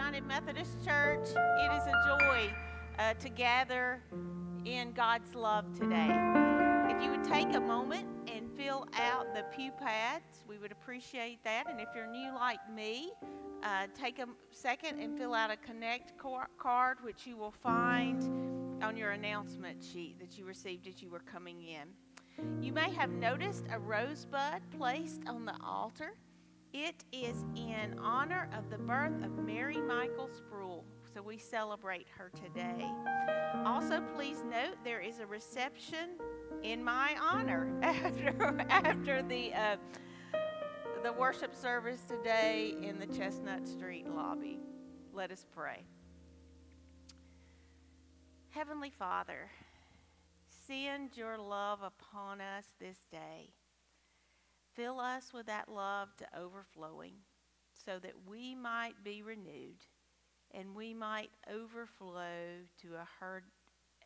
United Methodist Church. It is a joy uh, to gather in God's love today. If you would take a moment and fill out the pew pads, we would appreciate that. And if you're new like me, uh, take a second and fill out a Connect card, which you will find on your announcement sheet that you received as you were coming in. You may have noticed a rosebud placed on the altar. It is in honor of the birth of Mary Michael Sproul, so we celebrate her today. Also, please note there is a reception in my honor after after the uh, the worship service today in the Chestnut Street lobby. Let us pray. Heavenly Father, send your love upon us this day. Fill us with that love to overflowing so that we might be renewed and we might overflow to a hurt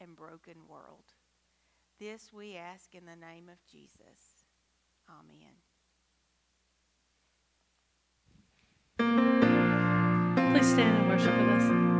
and broken world. This we ask in the name of Jesus. Amen. Please stand and worship with us.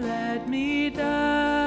let me die.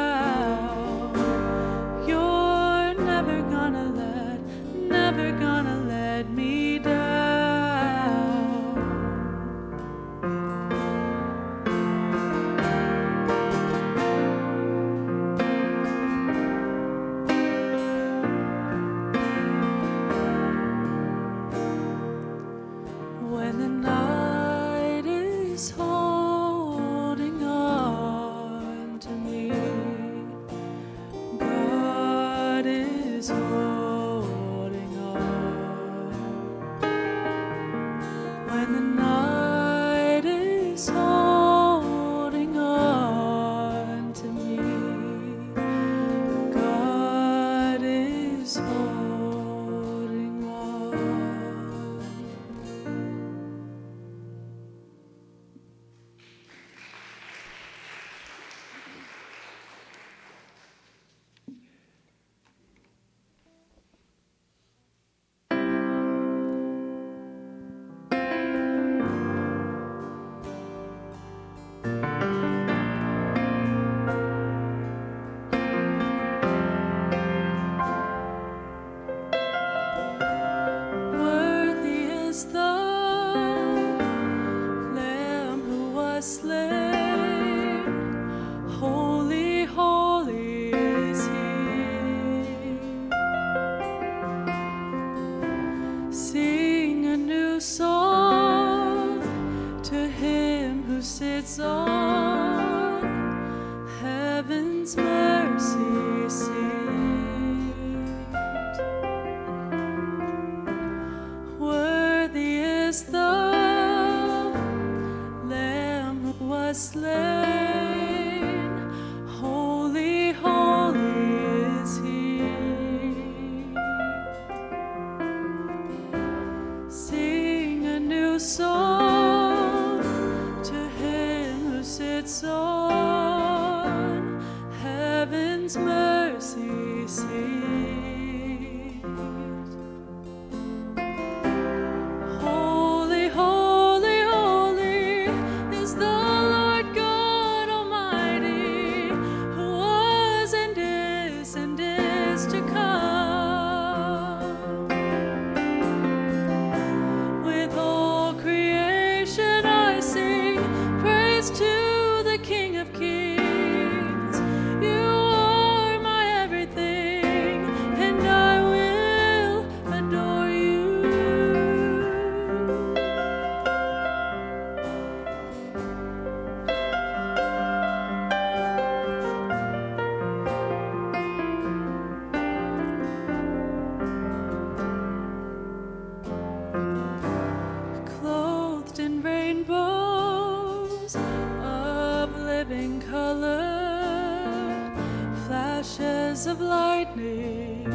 of lightning,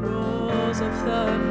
rolls of thunder.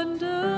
wonder.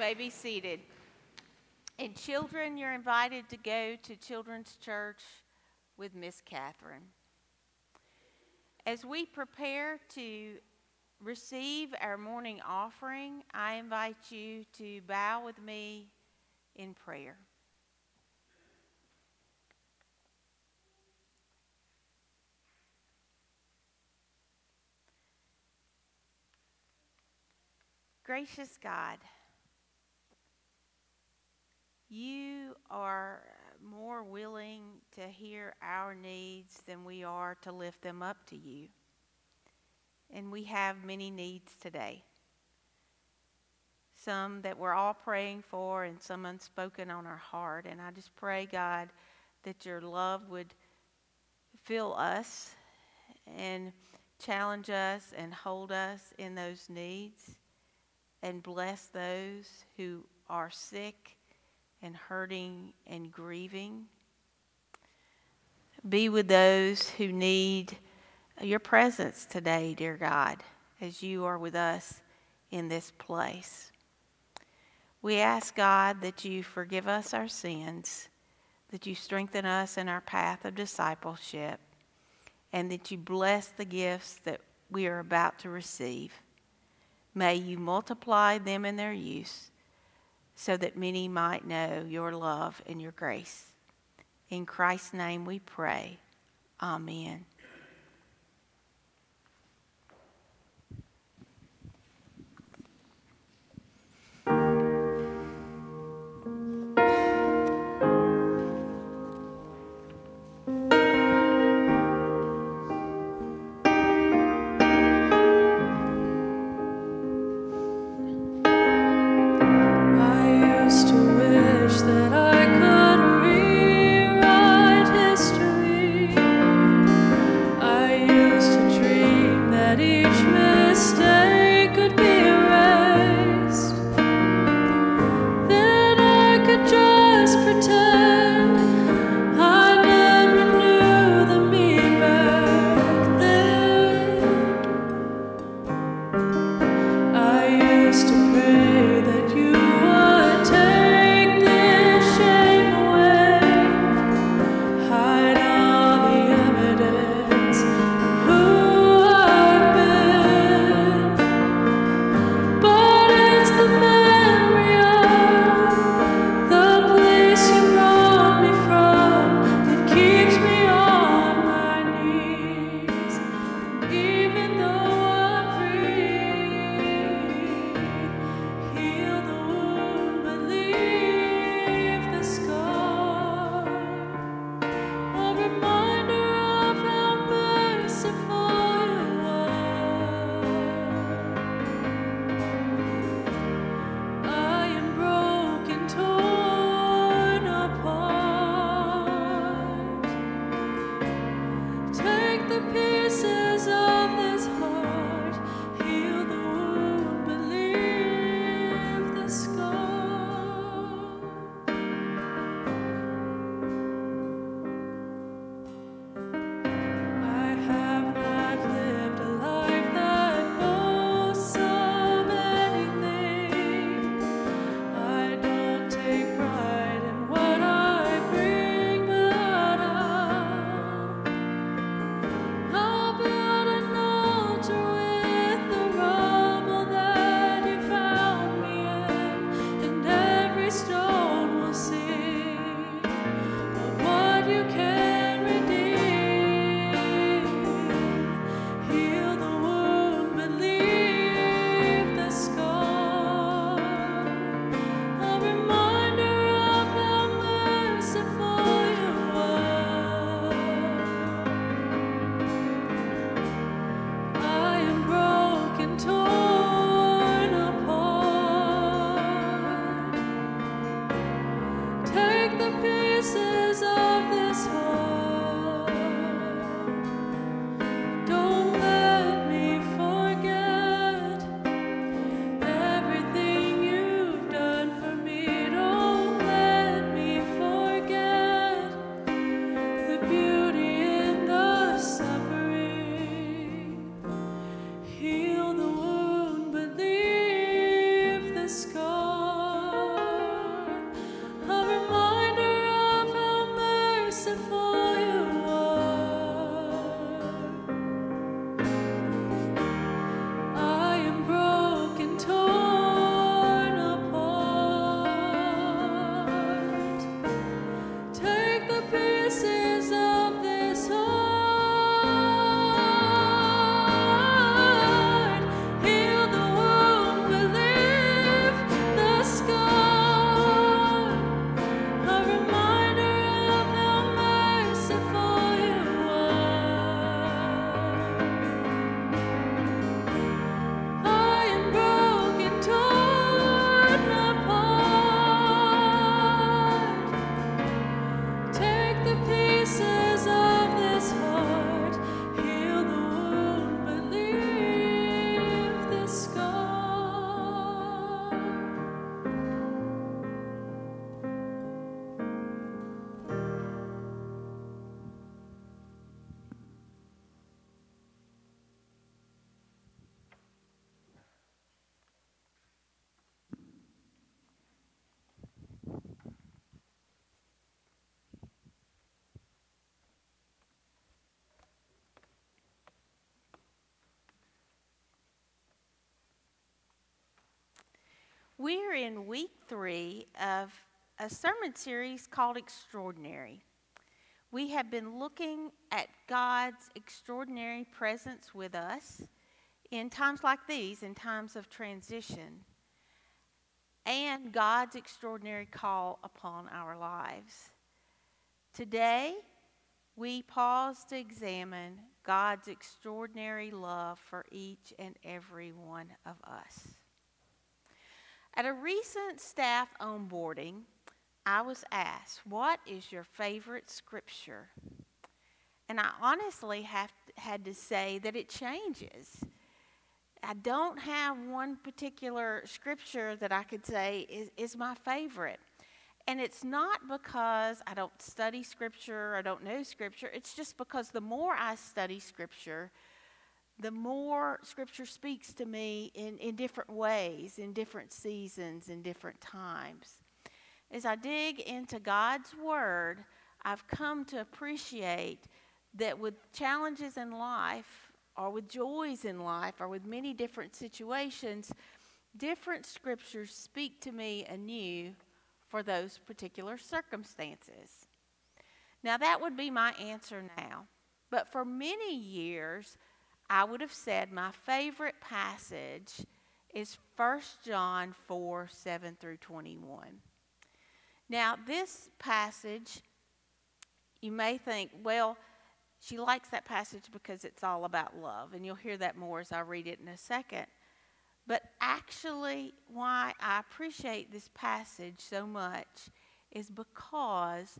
may be seated. And children, you're invited to go to Children's Church with Miss Catherine. As we prepare to receive our morning offering, I invite you to bow with me in prayer. Gracious God, more willing to hear our needs than we are to lift them up to you. And we have many needs today. Some that we're all praying for, and some unspoken on our heart. And I just pray, God, that your love would fill us and challenge us and hold us in those needs and bless those who are sick and hurting and grieving. Be with those who need your presence today, dear God, as you are with us in this place. We ask, God, that you forgive us our sins, that you strengthen us in our path of discipleship, and that you bless the gifts that we are about to receive. May you multiply them in their use so that many might know your love and your grace. In Christ's name we pray. Amen. We're in week three of a sermon series called Extraordinary. We have been looking at God's extraordinary presence with us in times like these, in times of transition, and God's extraordinary call upon our lives. Today, we pause to examine God's extraordinary love for each and every one of us. At a recent staff onboarding, I was asked, What is your favorite scripture? And I honestly have had to say that it changes. I don't have one particular scripture that I could say is, is my favorite. And it's not because I don't study Scripture, I don't know Scripture. It's just because the more I study Scripture, the more Scripture speaks to me in, in different ways, in different seasons, in different times. As I dig into God's Word, I've come to appreciate that with challenges in life, or with joys in life, or with many different situations, different Scriptures speak to me anew for those particular circumstances. Now, that would be my answer now. But for many years, I would have said my favorite passage is 1 John 4 7 through 21. Now, this passage, you may think, well, she likes that passage because it's all about love, and you'll hear that more as I read it in a second. But actually, why I appreciate this passage so much is because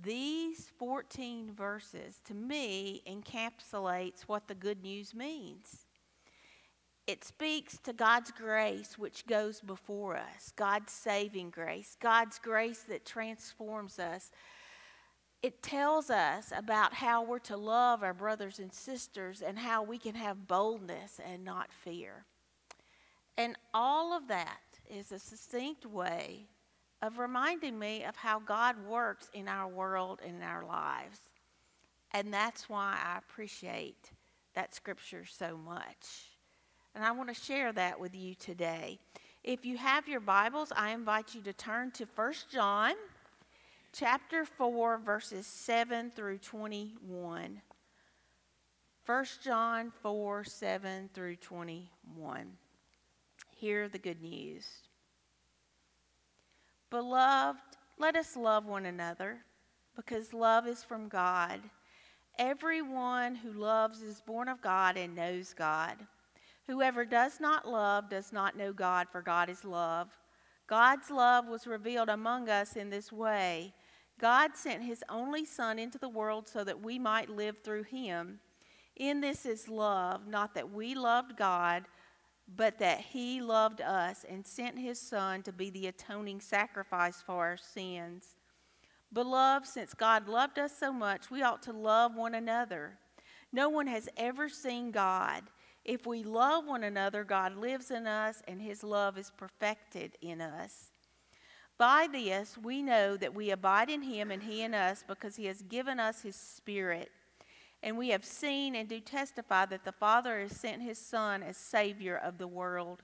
these 14 verses, to me, encapsulates what the good news means. It speaks to God's grace, which goes before us, God's saving grace, God's grace that transforms us. It tells us about how we're to love our brothers and sisters and how we can have boldness and not fear. And all of that is a succinct way of reminding me of how God works in our world and in our lives. And that's why I appreciate that scripture so much. And I want to share that with you today. If you have your Bibles, I invite you to turn to 1 John chapter 4 verses 7 through 21. 1 John 4 7 through 21 hear the good news. Beloved, let us love one another because love is from God. Everyone who loves is born of God and knows God. Whoever does not love does not know God, for God is love. God's love was revealed among us in this way God sent his only Son into the world so that we might live through him. In this is love, not that we loved God but that he loved us and sent his Son to be the atoning sacrifice for our sins. Beloved, since God loved us so much, we ought to love one another. No one has ever seen God. If we love one another, God lives in us and his love is perfected in us. By this, we know that we abide in him and he in us because he has given us his Spirit. And we have seen and do testify that the Father has sent his Son as Savior of the world.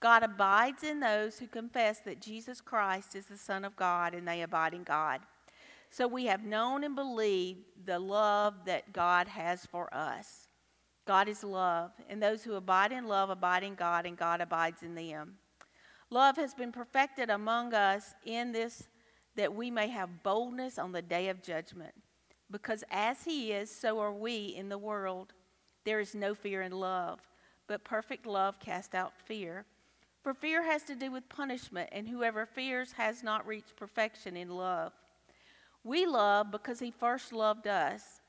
God abides in those who confess that Jesus Christ is the Son of God and they abide in God. So we have known and believed the love that God has for us. God is love, and those who abide in love abide in God, and God abides in them. Love has been perfected among us in this that we may have boldness on the day of judgment because as he is, so are we in the world. There is no fear in love, but perfect love casts out fear. For fear has to do with punishment, and whoever fears has not reached perfection in love. We love because he first loved us.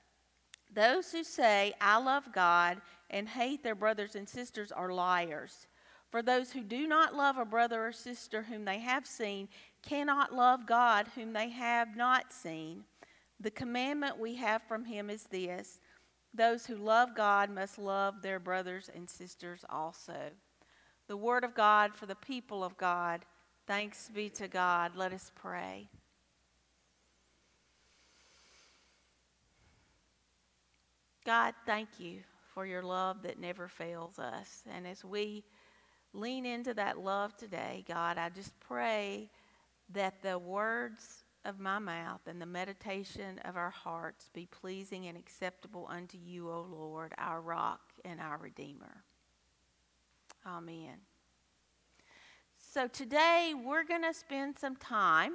Those who say, I love God, and hate their brothers and sisters are liars. For those who do not love a brother or sister whom they have seen cannot love God whom they have not seen. The commandment we have from him is this those who love God must love their brothers and sisters also. The word of God for the people of God. Thanks be to God. Let us pray. God, thank you for your love that never fails us. And as we lean into that love today, God. I just pray that the words of my mouth and the meditation of our hearts be pleasing and acceptable unto you, O Lord, our rock and our Redeemer. Amen. So today we're going to spend some time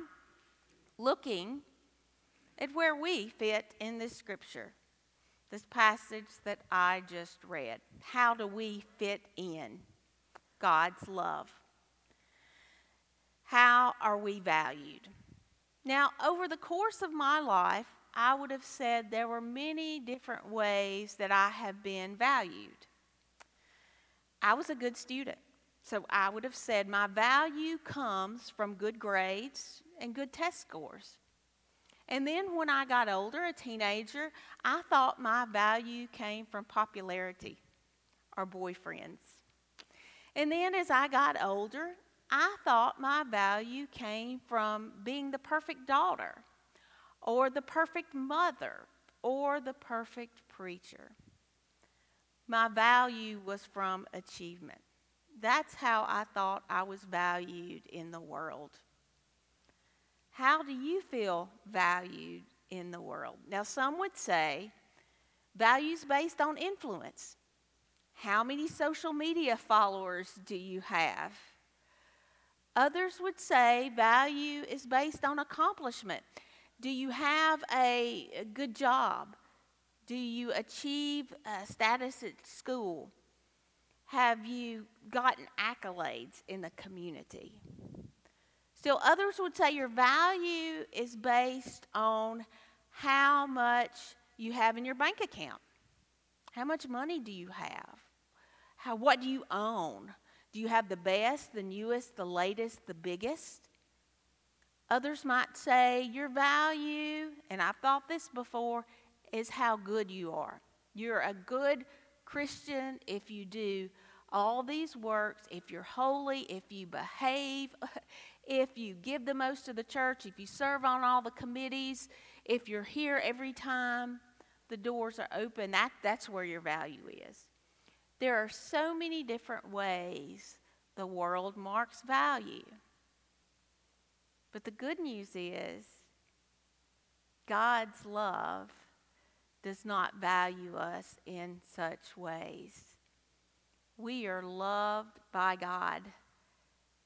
looking at where we fit in this scripture, this passage that I just read. How do we fit in God's love? How are we valued? Now, over the course of my life, I would have said there were many different ways that I have been valued. I was a good student, so I would have said my value comes from good grades and good test scores. And then when I got older, a teenager, I thought my value came from popularity or boyfriends. And then as I got older, I thought my value came from being the perfect daughter or the perfect mother or the perfect preacher. My value was from achievement. That's how I thought I was valued in the world. How do you feel valued in the world? Now, some would say values based on influence. How many social media followers do you have? Others would say value is based on accomplishment. Do you have a, a good job? Do you achieve status at school? Have you gotten accolades in the community? Still, others would say your value is based on how much you have in your bank account. How much money do you have? How, what do you own? Do you have the best, the newest, the latest, the biggest? Others might say your value, and I've thought this before, is how good you are. You're a good Christian if you do all these works, if you're holy, if you behave, if you give the most to the church, if you serve on all the committees, if you're here every time the doors are open, that, that's where your value is. There are so many different ways the world marks value. But the good news is God's love does not value us in such ways. We are loved by God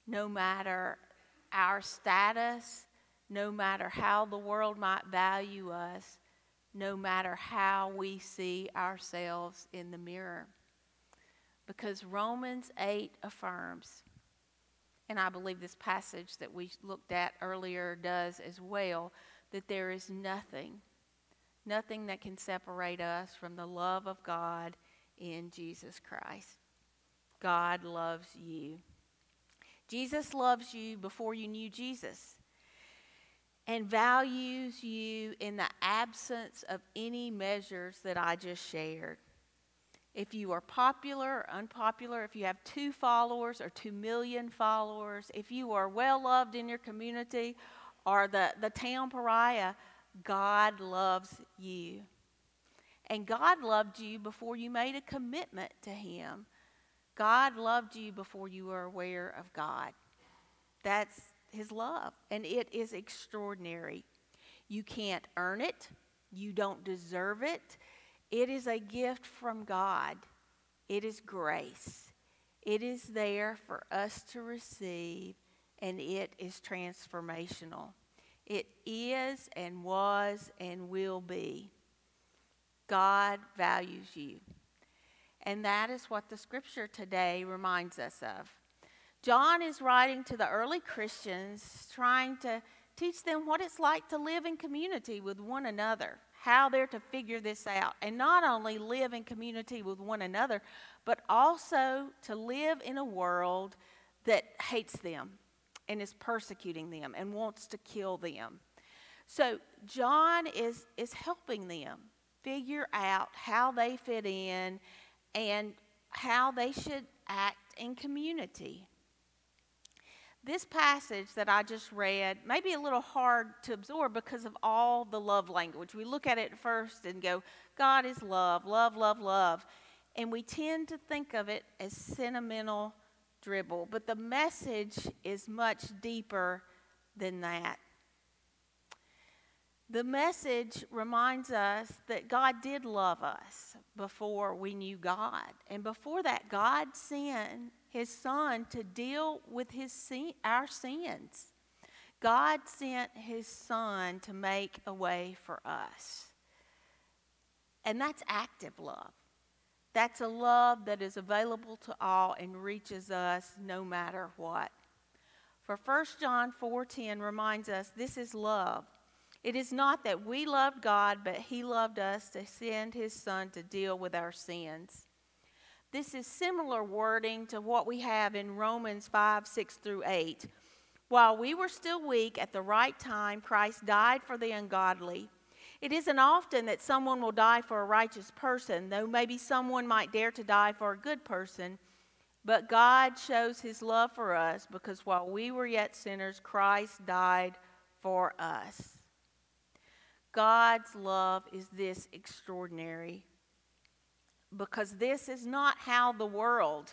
no matter our status, no matter how the world might value us, no matter how we see ourselves in the mirror. Because Romans 8 affirms, and I believe this passage that we looked at earlier does as well, that there is nothing, nothing that can separate us from the love of God in Jesus Christ. God loves you. Jesus loves you before you knew Jesus and values you in the absence of any measures that I just shared. If you are popular or unpopular, if you have two followers or two million followers, if you are well loved in your community or the, the town pariah, God loves you. And God loved you before you made a commitment to Him. God loved you before you were aware of God. That's His love, and it is extraordinary. You can't earn it, you don't deserve it. It is a gift from God, it is grace. It is there for us to receive, and it is transformational. It is and was and will be. God values you. And that is what the scripture today reminds us of. John is writing to the early Christians, trying to teach them what it's like to live in community with one another, how they're to figure this out, and not only live in community with one another, but also to live in a world that hates them and is persecuting them and wants to kill them. So, John is, is helping them figure out how they fit in and how they should act in community. This passage that I just read may be a little hard to absorb because of all the love language. We look at it first and go, God is love, love, love, love. And we tend to think of it as sentimental dribble, but the message is much deeper than that. The message reminds us that God did love us before we knew God. And before that, God sent his son to deal with his sin, our sins. God sent his son to make a way for us. And that's active love. That's a love that is available to all and reaches us no matter what. For 1 John 4:10 reminds us this is love. It is not that we loved God, but he loved us to send his son to deal with our sins. This is similar wording to what we have in Romans 5, 6 through 8. While we were still weak, at the right time, Christ died for the ungodly. It isn't often that someone will die for a righteous person, though maybe someone might dare to die for a good person. But God shows his love for us because while we were yet sinners, Christ died for us. God's love is this extraordinary because this is not how the world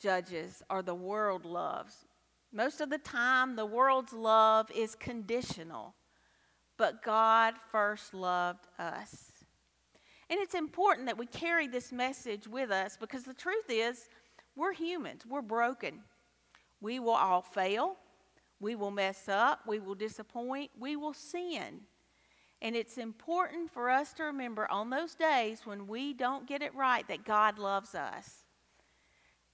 judges or the world loves. Most of the time, the world's love is conditional, but God first loved us. And it's important that we carry this message with us because the truth is, we're humans, we're broken. We will all fail, we will mess up, we will disappoint, we will sin. And it's important for us to remember on those days when we don't get it right that God loves us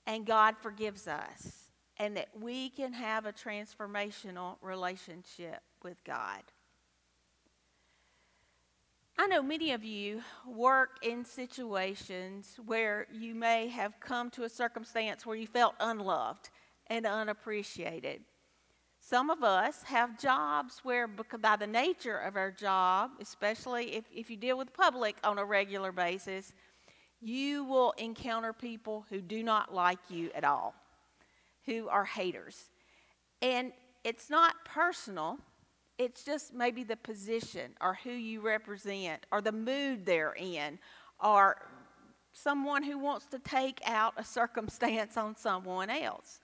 and God forgives us and that we can have a transformational relationship with God. I know many of you work in situations where you may have come to a circumstance where you felt unloved and unappreciated. Some of us have jobs where, by the nature of our job, especially if, if you deal with public on a regular basis, you will encounter people who do not like you at all who are haters. And it's not personal, it's just maybe the position or who you represent or the mood they're in or someone who wants to take out a circumstance on someone else.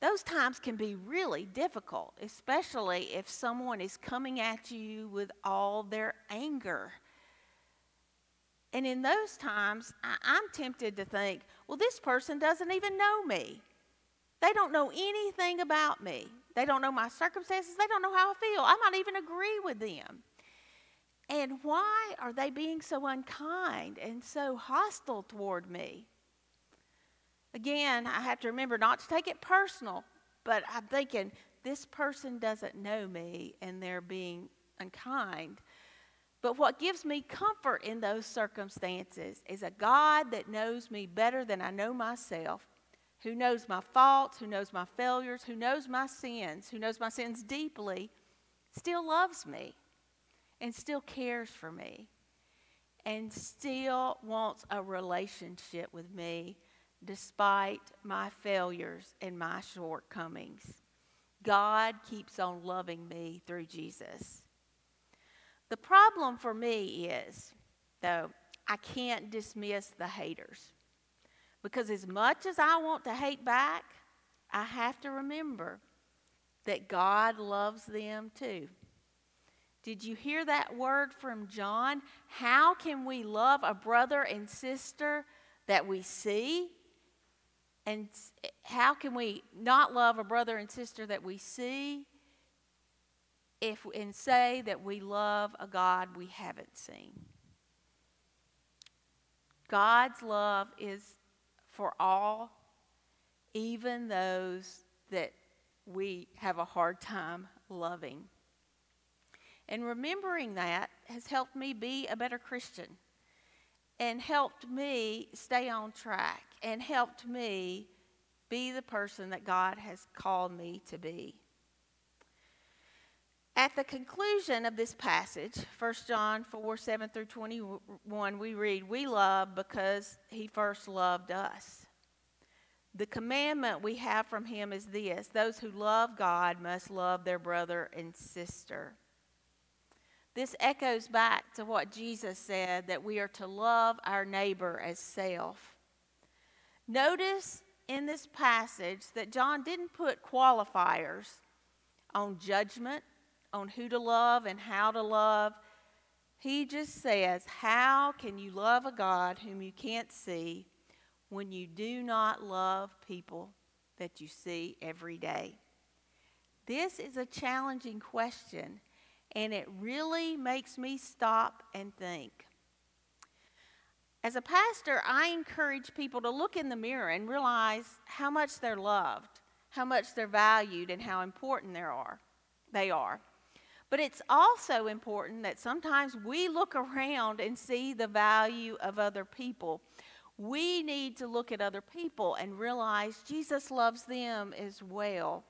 Those times can be really difficult, especially if someone is coming at you with all their anger. And in those times, I, am tempted to think, well, this person doesn't even know me. They don't know anything about me. They don't know my circumstances. They don't know how I feel. I might even agree with them. And why are they being so unkind and so hostile toward me? Again, I have to remember not to take it personal, but I'm thinking this person doesn't know me and they're being unkind. But what gives me comfort in those circumstances is a God that knows me better than I know myself who knows my faults, who knows my failures, who knows my sins, who knows my sins deeply, still loves me and still cares for me and still wants a relationship with me despite my failures and my shortcomings. God keeps on loving me through Jesus. The problem for me is, though, I can't dismiss the haters. Because as much as I want to hate back, I have to remember that God loves them too. Did you hear that word from John? How can we love a brother and sister that we see? And how can we not love a brother and sister that we see if and say that we love a God we haven't seen? God's love is for all, even those that we have a hard time loving. And remembering that has helped me be a better Christian and helped me stay on track and helped me be the person that God has called me to be. At the conclusion of this passage, 1 John 4 7 through 21, we read, We love because he first loved us. The commandment we have from him is this those who love God must love their brother and sister. This echoes back to what Jesus said that we are to love our neighbor as self. Notice in this passage that John didn't put qualifiers on judgment, on who to love and how to love. He just says, How can you love a God whom you can't see when you do not love people that you see every day? This is a challenging question, and it really makes me stop and think. As a pastor, I encourage people to look in the mirror and realize how much they're loved, how much they're valued, and how important they are. They are. But it's also important that sometimes we look around and see the value of other people. We need to look at other people and realize Jesus loves them as well.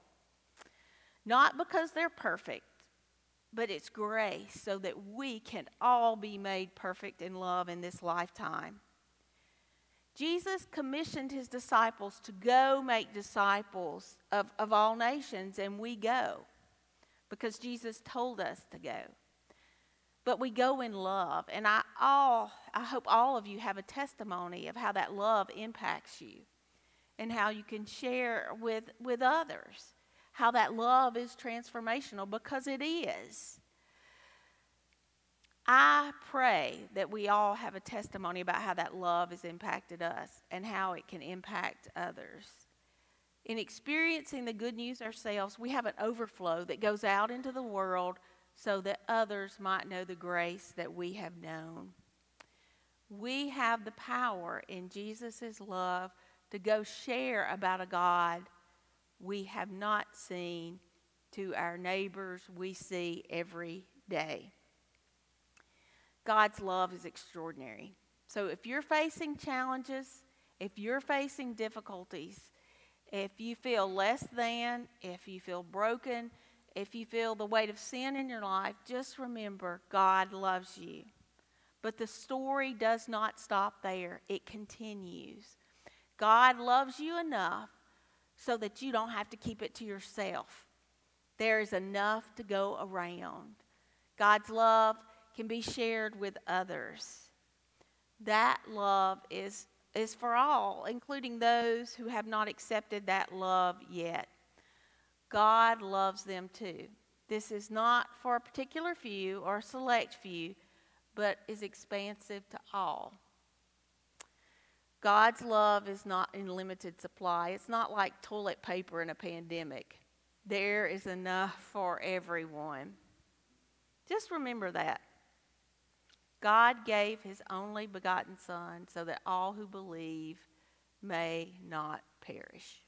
Not because they're perfect, but it's grace so that we can all be made perfect in love in this lifetime. Jesus commissioned his disciples to go make disciples of, of all nations, and we go because Jesus told us to go. But we go in love, and I all I hope all of you have a testimony of how that love impacts you and how you can share with, with others how that love is transformational because it is. I pray that we all have a testimony about how that love has impacted us and how it can impact others. In experiencing the good news ourselves, we have an overflow that goes out into the world so that others might know the grace that we have known. We have the power in Jesus' love to go share about a God we have not seen to our neighbors we see every day. God's love is extraordinary. So if you're facing challenges, if you're facing difficulties, if you feel less than, if you feel broken, if you feel the weight of sin in your life, just remember God loves you. But the story does not stop there, it continues. God loves you enough so that you don't have to keep it to yourself. There is enough to go around. God's love can be shared with others. That love is, is for all, including those who have not accepted that love yet. God loves them too. This is not for a particular few or a select few, but is expansive to all. God's love is not in limited supply. It's not like toilet paper in a pandemic. There is enough for everyone. Just remember that. God gave his only begotten Son so that all who believe may not perish.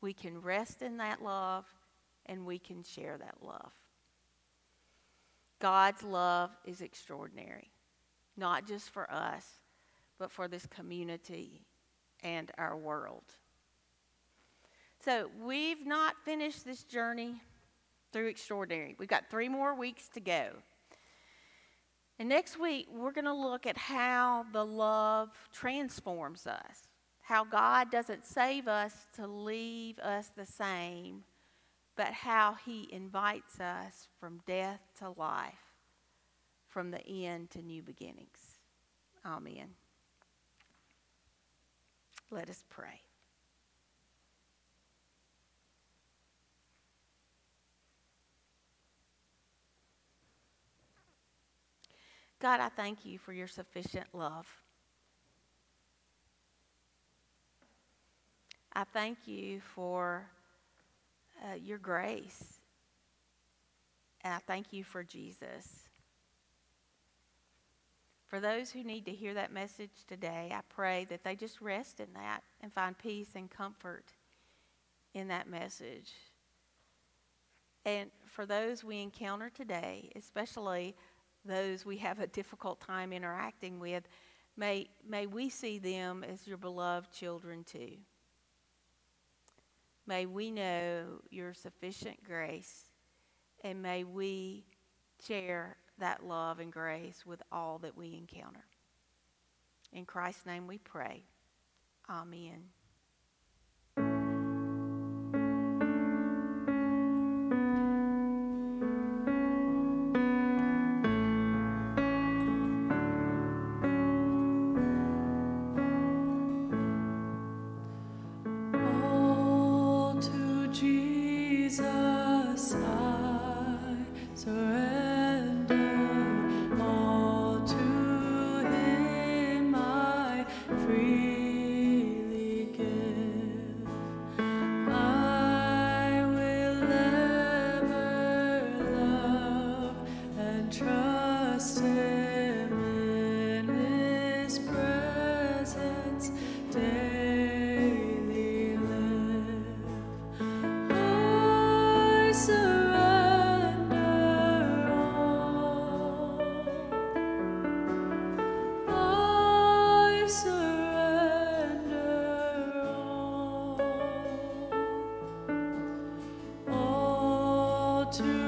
We can rest in that love and we can share that love. God's love is extraordinary, not just for us but for this community and our world. So we've not finished this journey through extraordinary. We've got three more weeks to go. And next week, we're going to look at how the love transforms us, how God doesn't save us to leave us the same, but how He invites us from death to life, from the end to new beginnings. Amen. Let us pray. God, I thank you for your sufficient love. I thank you for uh, your grace. And I thank you for Jesus. For those who need to hear that message today, I pray that they just rest in that and find peace and comfort in that message. And for those we encounter today, especially those we have a difficult time interacting with, may, may we see them as your beloved children too. May we know your sufficient grace, and may we share that love and grace with all that we encounter. In Christ's name we pray. Amen. To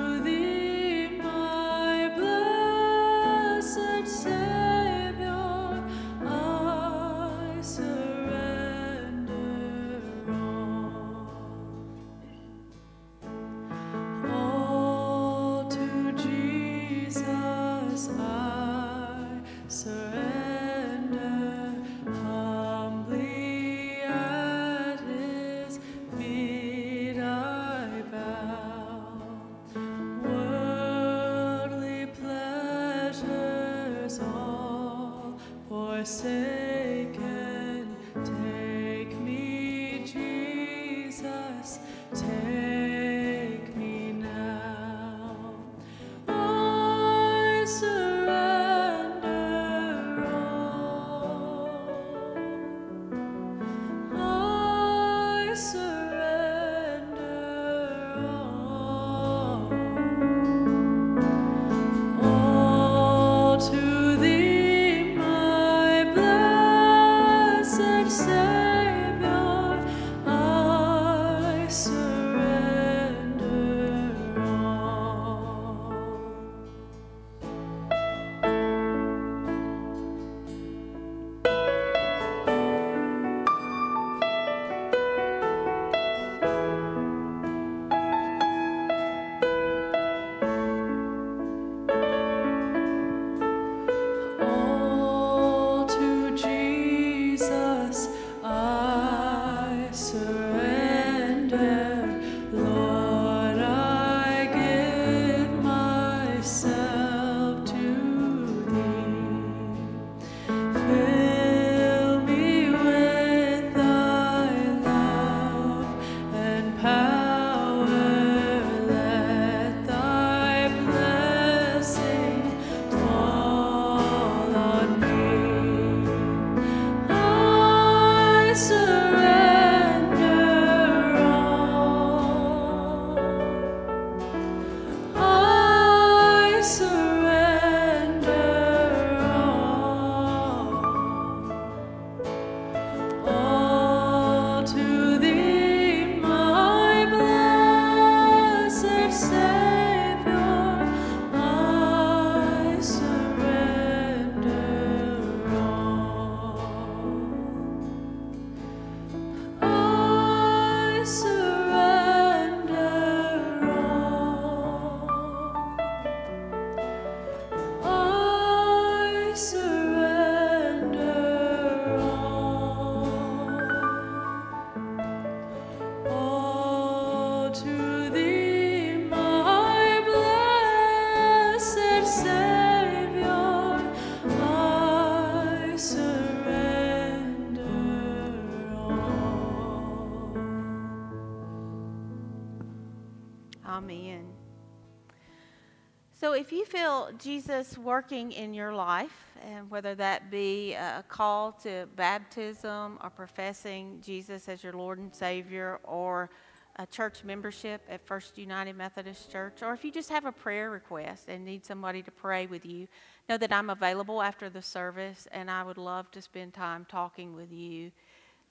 if you feel Jesus working in your life, and whether that be a call to baptism or professing Jesus as your Lord and Savior, or a church membership at First United Methodist Church, or if you just have a prayer request and need somebody to pray with you, know that I'm available after the service, and I would love to spend time talking with you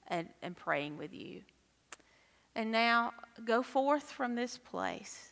and, and praying with you. And now go forth from this place,